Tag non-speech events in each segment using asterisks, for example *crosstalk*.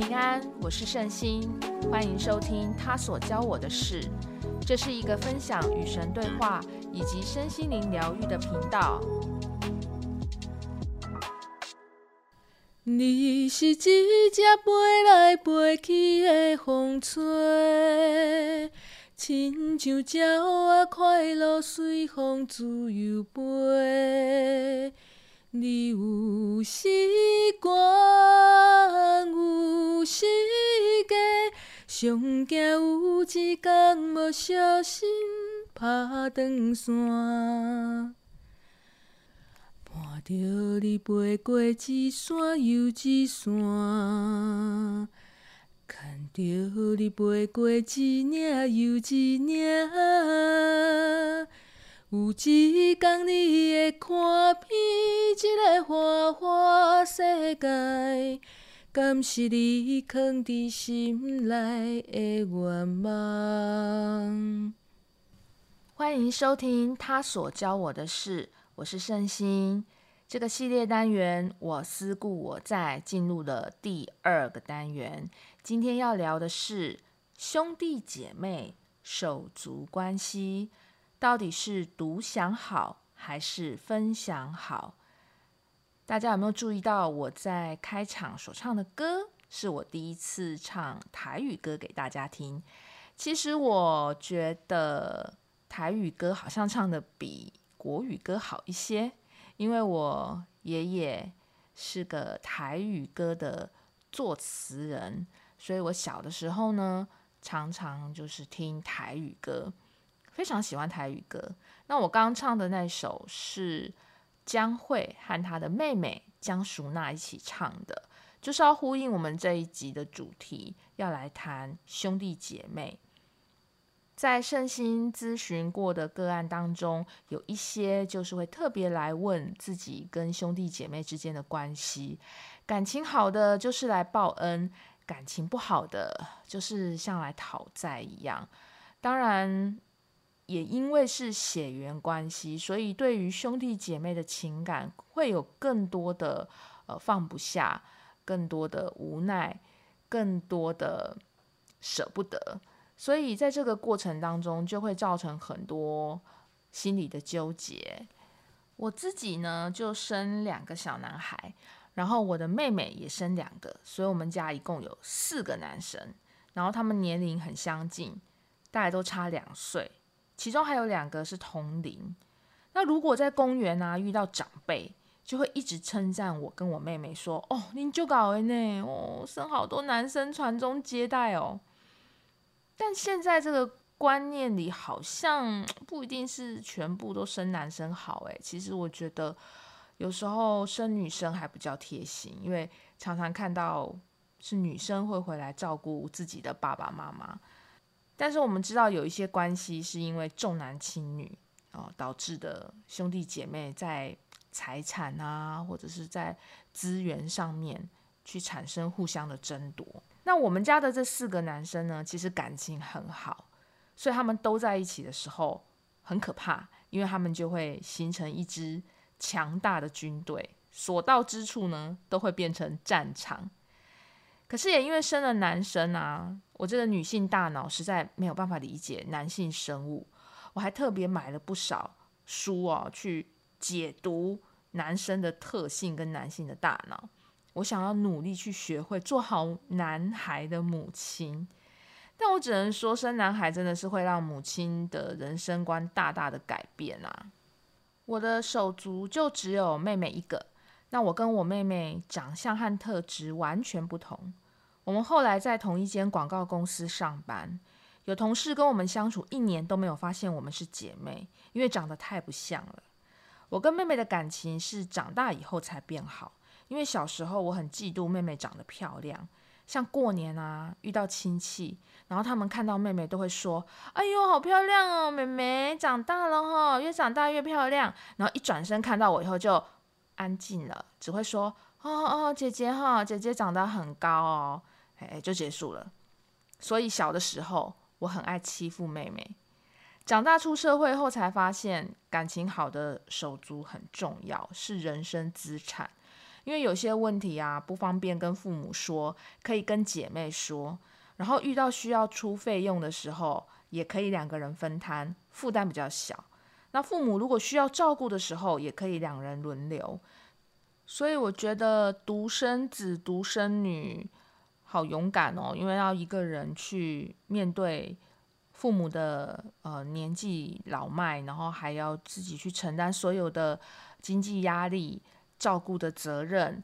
平安，我是圣心，欢迎收听他所教我的事。这是一个分享与神对话以及身心灵疗愈的频道。你是一只飞来飞去的风吹，亲像鸟仔快乐随风自由飞。你有时悬，有时低，上惊有一天无小心打断线，伴着你飞过一山又一山，看着你飞过一岭又一岭。有一天你会看遍这个花花世界，敢是你藏在心内的愿望。欢迎收听他所教我的事，我是圣心。这个系列单元我思故我在进入了第二个单元，今天要聊的是兄弟姐妹手足关系。到底是独享好还是分享好？大家有没有注意到我在开场所唱的歌，是我第一次唱台语歌给大家听。其实我觉得台语歌好像唱得比国语歌好一些，因为我爷爷是个台语歌的作词人，所以我小的时候呢，常常就是听台语歌。非常喜欢台语歌。那我刚刚唱的那首是江蕙和她的妹妹江淑娜一起唱的，就是要呼应我们这一集的主题，要来谈兄弟姐妹。在圣心咨询过的个案当中，有一些就是会特别来问自己跟兄弟姐妹之间的关系，感情好的就是来报恩，感情不好的就是像来讨债一样。当然。也因为是血缘关系，所以对于兄弟姐妹的情感会有更多的呃放不下，更多的无奈，更多的舍不得，所以在这个过程当中就会造成很多心理的纠结。我自己呢就生两个小男孩，然后我的妹妹也生两个，所以我们家一共有四个男生，然后他们年龄很相近，大概都差两岁。其中还有两个是同龄，那如果在公园啊遇到长辈，就会一直称赞我跟我妹妹说：“哦，您就搞的呢，哦，生好多男生传宗接代哦。”但现在这个观念里好像 *tsk* 不一定是全部都生男生好诶。其实我觉得有时候生女生还比较贴心，因为常常看到是女生会回来照顾自己的爸爸妈妈。但是我们知道有一些关系是因为重男轻女哦导致的兄弟姐妹在财产啊或者是在资源上面去产生互相的争夺。那我们家的这四个男生呢，其实感情很好，所以他们都在一起的时候很可怕，因为他们就会形成一支强大的军队，所到之处呢都会变成战场。可是也因为生了男生啊，我这个女性大脑实在没有办法理解男性生物，我还特别买了不少书哦，去解读男生的特性跟男性的大脑。我想要努力去学会做好男孩的母亲，但我只能说，生男孩真的是会让母亲的人生观大大的改变啊。我的手足就只有妹妹一个。那我跟我妹妹长相和特质完全不同。我们后来在同一间广告公司上班，有同事跟我们相处一年都没有发现我们是姐妹，因为长得太不像了。我跟妹妹的感情是长大以后才变好，因为小时候我很嫉妒妹妹长得漂亮，像过年啊遇到亲戚，然后他们看到妹妹都会说：“哎呦，好漂亮哦，妹妹长大了哈，越长大越漂亮。”然后一转身看到我以后就。安静了，只会说哦哦，姐姐哈，姐姐长得很高哦，哎，就结束了。所以小的时候我很爱欺负妹妹，长大出社会后才发现，感情好的手足很重要，是人生资产。因为有些问题啊不方便跟父母说，可以跟姐妹说。然后遇到需要出费用的时候，也可以两个人分摊，负担比较小。那父母如果需要照顾的时候，也可以两人轮流。所以我觉得独生子、独生女好勇敢哦，因为要一个人去面对父母的呃年纪老迈，然后还要自己去承担所有的经济压力、照顾的责任，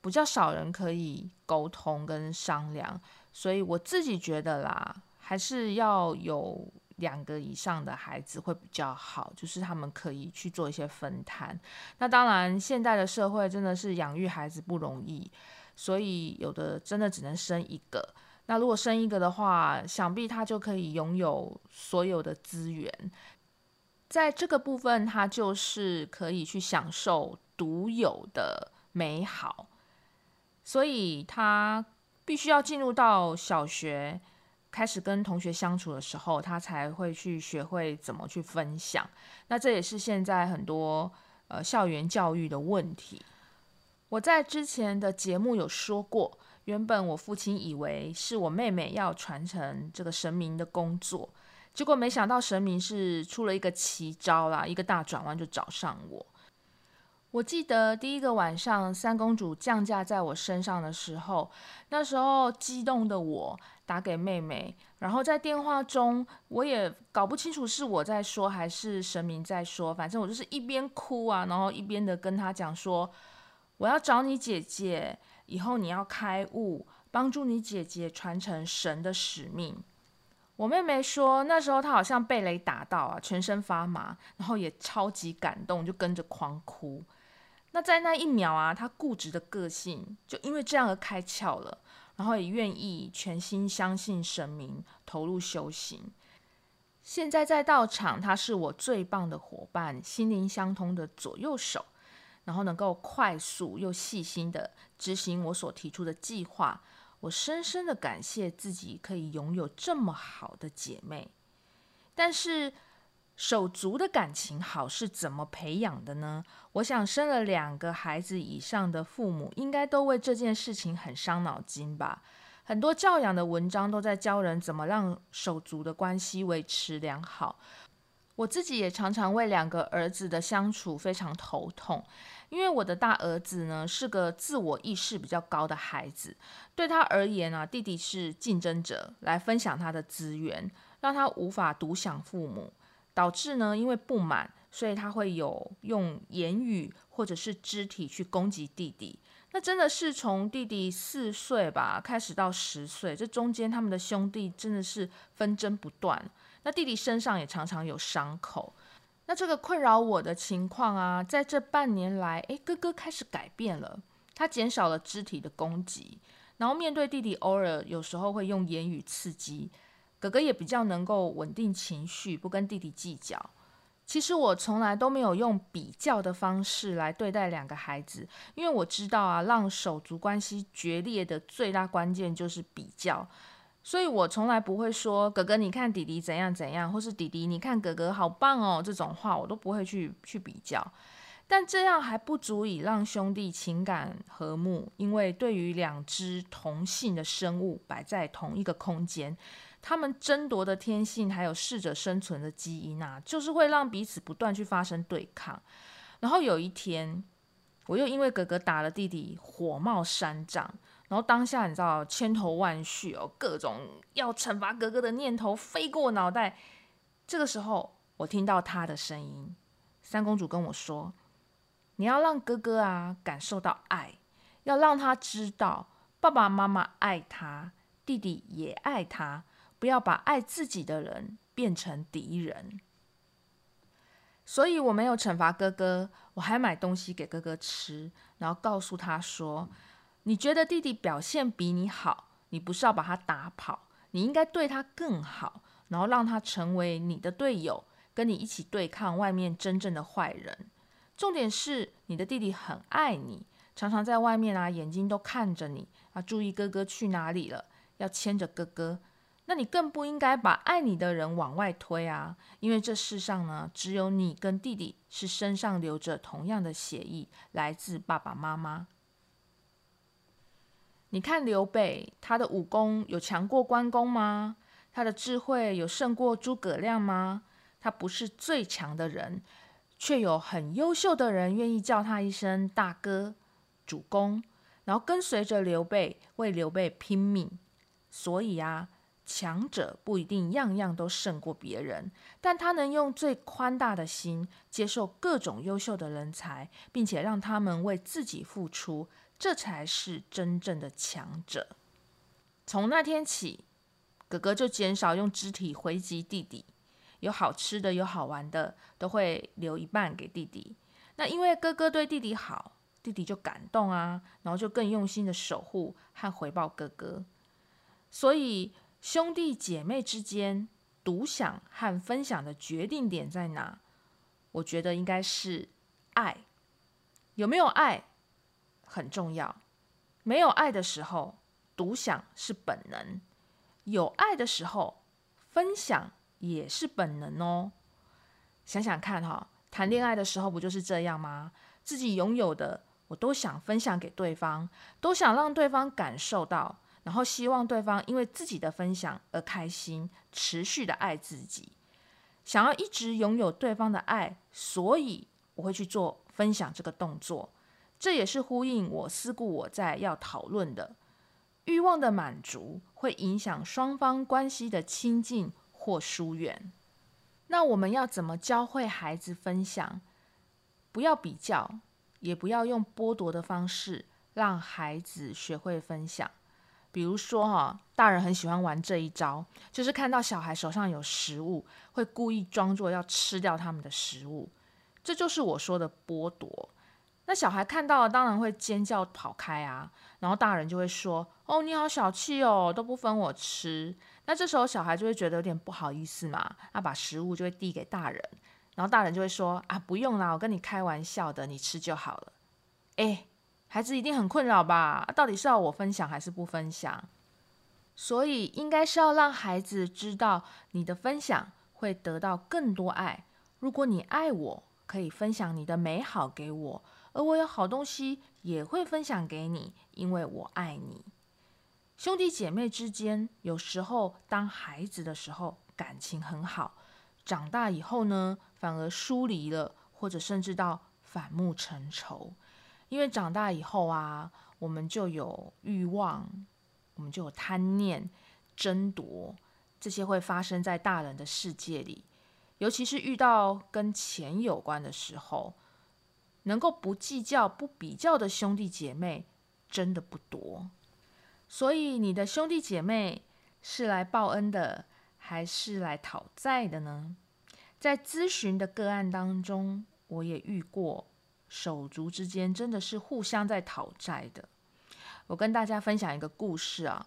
比较少人可以沟通跟商量。所以我自己觉得啦，还是要有两个以上的孩子会比较好，就是他们可以去做一些分摊。那当然，现在的社会真的是养育孩子不容易，所以有的真的只能生一个。那如果生一个的话，想必他就可以拥有所有的资源，在这个部分，他就是可以去享受独有的美好，所以他。必须要进入到小学，开始跟同学相处的时候，他才会去学会怎么去分享。那这也是现在很多呃校园教育的问题。我在之前的节目有说过，原本我父亲以为是我妹妹要传承这个神明的工作，结果没想到神明是出了一个奇招啦，一个大转弯就找上我。我记得第一个晚上，三公主降驾在我身上的时候，那时候激动的我打给妹妹，然后在电话中我也搞不清楚是我在说还是神明在说，反正我就是一边哭啊，然后一边的跟她讲说，我要找你姐姐，以后你要开悟，帮助你姐姐传承神的使命。我妹妹说，那时候她好像被雷打到啊，全身发麻，然后也超级感动，就跟着狂哭。那在那一秒啊，她固执的个性就因为这样而开窍了，然后也愿意全心相信神明，投入修行。现在在道场，他是我最棒的伙伴，心灵相通的左右手，然后能够快速又细心的执行我所提出的计划。我深深的感谢自己可以拥有这么好的姐妹，但是。手足的感情好是怎么培养的呢？我想生了两个孩子以上的父母，应该都为这件事情很伤脑筋吧。很多教养的文章都在教人怎么让手足的关系维持良好。我自己也常常为两个儿子的相处非常头痛，因为我的大儿子呢是个自我意识比较高的孩子，对他而言啊，弟弟是竞争者，来分享他的资源，让他无法独享父母。导致呢，因为不满，所以他会有用言语或者是肢体去攻击弟弟。那真的是从弟弟四岁吧开始到十岁，这中间他们的兄弟真的是纷争不断。那弟弟身上也常常有伤口。那这个困扰我的情况啊，在这半年来，诶，哥哥开始改变了，他减少了肢体的攻击，然后面对弟弟，偶尔有时候会用言语刺激。哥哥也比较能够稳定情绪，不跟弟弟计较。其实我从来都没有用比较的方式来对待两个孩子，因为我知道啊，让手足关系决裂的最大关键就是比较。所以我从来不会说哥哥你看弟弟怎样怎样，或是弟弟你看哥哥好棒哦，这种话我都不会去去比较。但这样还不足以让兄弟情感和睦，因为对于两只同性的生物摆在同一个空间。他们争夺的天性，还有适者生存的基因啊，就是会让彼此不断去发生对抗。然后有一天，我又因为哥哥打了弟弟，火冒三丈。然后当下你知道，千头万绪哦，各种要惩罚哥哥的念头飞过脑袋。这个时候，我听到他的声音，三公主跟我说：“你要让哥哥啊感受到爱，要让他知道爸爸妈妈爱他，弟弟也爱他。”不要把爱自己的人变成敌人，所以我没有惩罚哥哥，我还买东西给哥哥吃，然后告诉他说：“你觉得弟弟表现比你好，你不是要把他打跑，你应该对他更好，然后让他成为你的队友，跟你一起对抗外面真正的坏人。重点是你的弟弟很爱你，常常在外面啊，眼睛都看着你啊，注意哥哥去哪里了，要牵着哥哥。”那你更不应该把爱你的人往外推啊，因为这世上呢，只有你跟弟弟是身上流着同样的血液，来自爸爸妈妈。你看刘备，他的武功有强过关公吗？他的智慧有胜过诸葛亮吗？他不是最强的人，却有很优秀的人愿意叫他一声大哥、主公，然后跟随着刘备，为刘备拼命。所以啊，强者不一定样样都胜过别人，但他能用最宽大的心接受各种优秀的人才，并且让他们为自己付出。这才是真正的强者。从那天起，哥哥就减少用肢体回击弟弟，有好吃的、有好玩的，都会留一半给弟弟。那因为哥哥对弟弟好，弟弟就感动啊，然后就更用心的守护和回报哥哥。所以兄弟姐妹之间独享和分享的决定点在哪？我觉得应该是爱。有没有爱？很重要。没有爱的时候，独享是本能；有爱的时候，分享也是本能哦。想想看哈，谈恋爱的时候不就是这样吗？自己拥有的，我都想分享给对方，都想让对方感受到，然后希望对方因为自己的分享而开心，持续的爱自己，想要一直拥有对方的爱，所以我会去做分享这个动作。这也是呼应我思故我在要讨论的欲望的满足，会影响双方关系的亲近或疏远。那我们要怎么教会孩子分享？不要比较，也不要用剥夺的方式让孩子学会分享。比如说，哈，大人很喜欢玩这一招，就是看到小孩手上有食物，会故意装作要吃掉他们的食物。这就是我说的剥夺。那小孩看到了，当然会尖叫跑开啊，然后大人就会说：“哦，你好小气哦，都不分我吃。”那这时候小孩就会觉得有点不好意思嘛，那把食物就会递给大人，然后大人就会说：“啊，不用啦，我跟你开玩笑的，你吃就好了。”哎，孩子一定很困扰吧？到底是要我分享还是不分享？所以应该是要让孩子知道，你的分享会得到更多爱。如果你爱我，可以分享你的美好给我。而我有好东西也会分享给你，因为我爱你。兄弟姐妹之间，有时候当孩子的时候感情很好，长大以后呢，反而疏离了，或者甚至到反目成仇。因为长大以后啊，我们就有欲望，我们就有贪念、争夺，这些会发生在大人的世界里，尤其是遇到跟钱有关的时候。能够不计较、不比较的兄弟姐妹真的不多，所以你的兄弟姐妹是来报恩的，还是来讨债的呢？在咨询的个案当中，我也遇过手足之间真的是互相在讨债的。我跟大家分享一个故事啊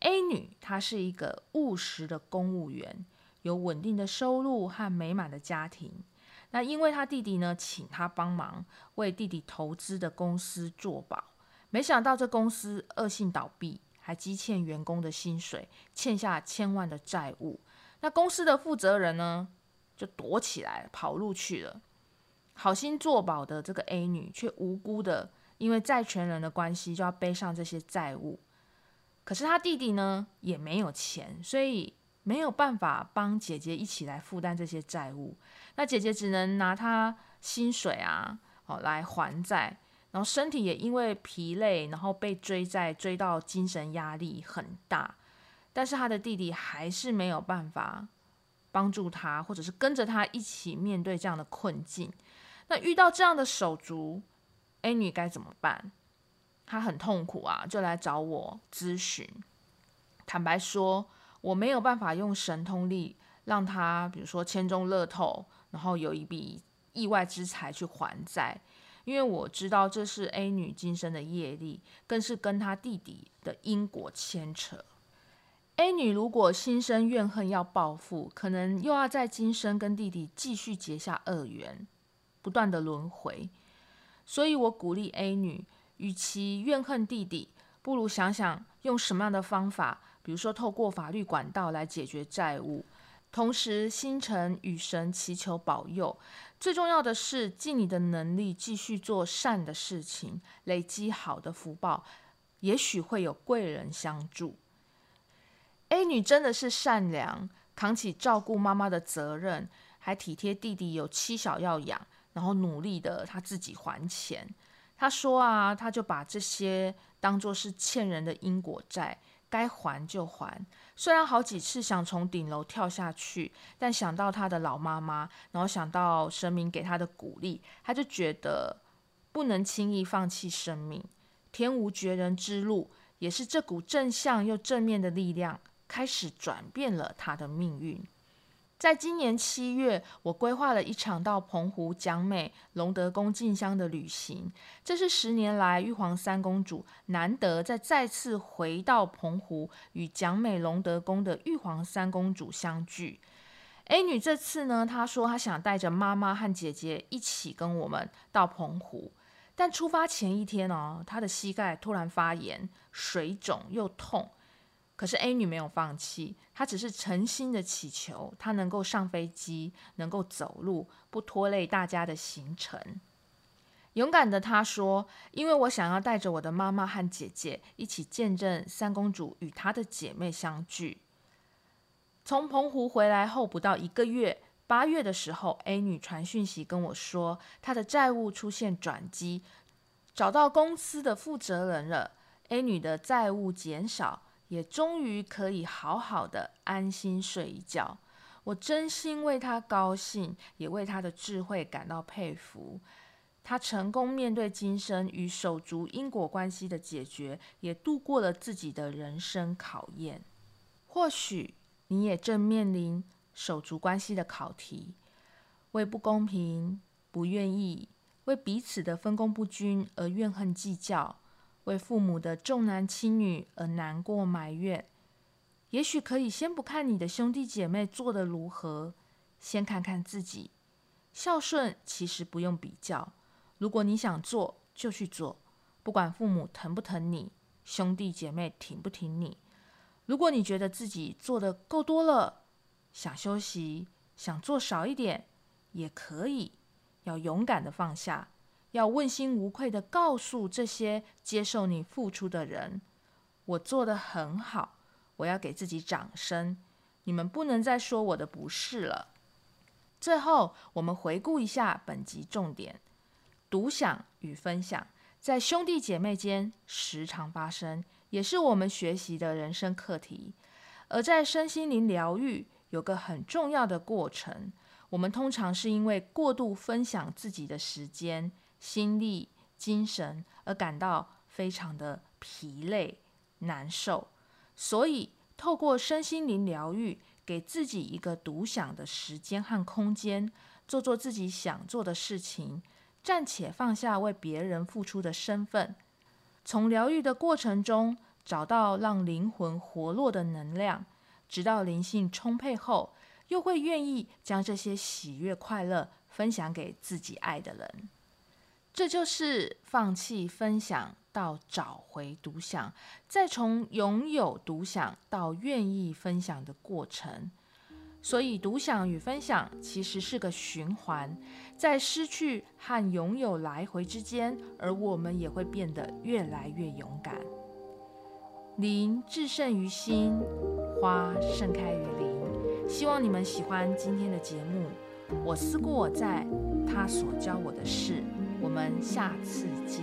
，A 女她是一个务实的公务员，有稳定的收入和美满的家庭。那因为他弟弟呢，请他帮忙为弟弟投资的公司做保，没想到这公司恶性倒闭，还积欠员工的薪水，欠下千万的债务。那公司的负责人呢，就躲起来跑路去了。好心做保的这个 A 女，却无辜的因为债权人的关系，就要背上这些债务。可是他弟弟呢，也没有钱，所以没有办法帮姐姐一起来负担这些债务。那姐姐只能拿她薪水啊，哦来还债，然后身体也因为疲累，然后被追债追到精神压力很大，但是她的弟弟还是没有办法帮助她，或者是跟着她一起面对这样的困境。那遇到这样的手足，A 女该怎么办？她很痛苦啊，就来找我咨询。坦白说，我没有办法用神通力让她，比如说签中乐透。然后有一笔意外之财去还债，因为我知道这是 A 女今生的业力，更是跟她弟弟的因果牵扯。A 女如果心生怨恨要报复，可能又要在今生跟弟弟继续结下恶缘，不断的轮回。所以我鼓励 A 女，与其怨恨弟弟，不如想想用什么样的方法，比如说透过法律管道来解决债务。同时，心诚与神祈求保佑。最重要的是，尽你的能力继续做善的事情，累积好的福报，也许会有贵人相助。A 女真的是善良，扛起照顾妈妈的责任，还体贴弟弟有妻小要养，然后努力的她自己还钱。她说啊，她就把这些当作是欠人的因果债，该还就还。虽然好几次想从顶楼跳下去，但想到他的老妈妈，然后想到神明给他的鼓励，他就觉得不能轻易放弃生命。天无绝人之路，也是这股正向又正面的力量。开始转变了他的命运。在今年七月，我规划了一场到澎湖、蒋美、龙德宫进香的旅行。这是十年来玉皇三公主难得再再次回到澎湖，与蒋美、龙德宫的玉皇三公主相聚。A 女这次呢，她说她想带着妈妈和姐姐一起跟我们到澎湖，但出发前一天哦，她的膝盖突然发炎，水肿又痛。可是 A 女没有放弃，她只是诚心的祈求，她能够上飞机，能够走路，不拖累大家的行程。勇敢的她说：“因为我想要带着我的妈妈和姐姐一起见证三公主与她的姐妹相聚。”从澎湖回来后不到一个月，八月的时候，A 女传讯息跟我说，她的债务出现转机，找到公司的负责人了。A 女的债务减少。也终于可以好好的安心睡一觉。我真心为他高兴，也为他的智慧感到佩服。他成功面对今生与手足因果关系的解决，也度过了自己的人生考验。或许你也正面临手足关系的考题，为不公平、不愿意，为彼此的分工不均而怨恨计较。为父母的重男轻女而难过埋怨，也许可以先不看你的兄弟姐妹做得如何，先看看自己。孝顺其实不用比较，如果你想做就去做，不管父母疼不疼你，兄弟姐妹挺不挺你。如果你觉得自己做得够多了，想休息，想做少一点，也可以，要勇敢的放下。要问心无愧地告诉这些接受你付出的人：“我做得很好，我要给自己掌声。你们不能再说我的不是了。”最后，我们回顾一下本集重点：独享与分享在兄弟姐妹间时常发生，也是我们学习的人生课题。而在身心灵疗愈，有个很重要的过程，我们通常是因为过度分享自己的时间。心力、精神而感到非常的疲累、难受，所以透过身心灵疗愈，给自己一个独享的时间和空间，做做自己想做的事情，暂且放下为别人付出的身份，从疗愈的过程中找到让灵魂活络的能量，直到灵性充沛后，又会愿意将这些喜悦、快乐分享给自己爱的人。这就是放弃分享到找回独享，再从拥有独享到愿意分享的过程。所以，独享与分享其实是个循环，在失去和拥有来回之间，而我们也会变得越来越勇敢。灵至胜于心，花盛开于林。希望你们喜欢今天的节目。我思故我在，他所教我的事。我们下次见。